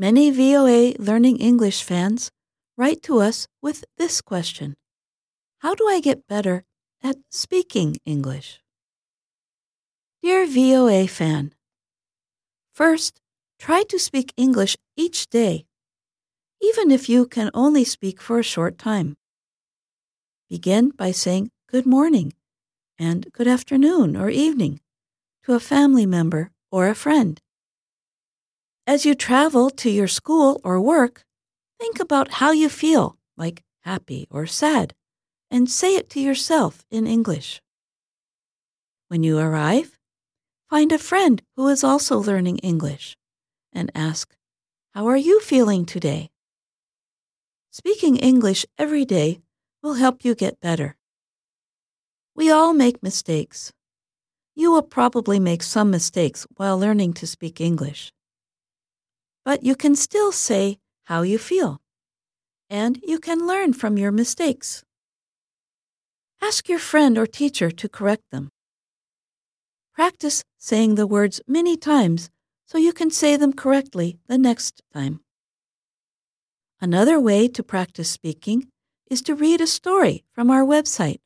Many VOA Learning English fans write to us with this question How do I get better at speaking English? Dear VOA fan, first, try to speak English each day, even if you can only speak for a short time. Begin by saying good morning and good afternoon or evening to a family member or a friend. As you travel to your school or work, think about how you feel, like happy or sad, and say it to yourself in English. When you arrive, find a friend who is also learning English and ask, How are you feeling today? Speaking English every day will help you get better. We all make mistakes. You will probably make some mistakes while learning to speak English but you can still say how you feel, and you can learn from your mistakes. Ask your friend or teacher to correct them. Practice saying the words many times so you can say them correctly the next time. Another way to practice speaking is to read a story from our website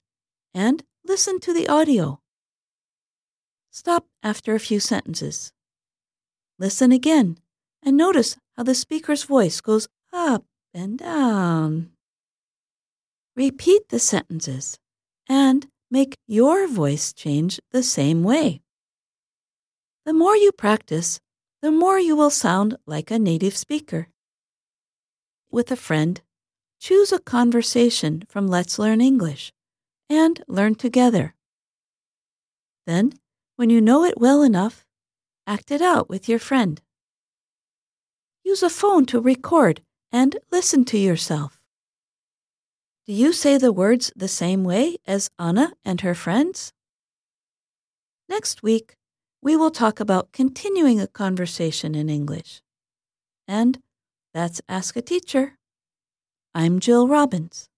and listen to the audio. Stop after a few sentences. Listen again and notice how the speaker's voice goes up and down. Repeat the sentences and make your voice change the same way. The more you practice, the more you will sound like a native speaker. With a friend, choose a conversation from Let's Learn English and learn together. Then, when you know it well enough, act it out with your friend. Use a phone to record and listen to yourself. Do you say the words the same way as Anna and her friends? Next week, we will talk about continuing a conversation in English. And that's Ask a Teacher. I'm Jill Robbins.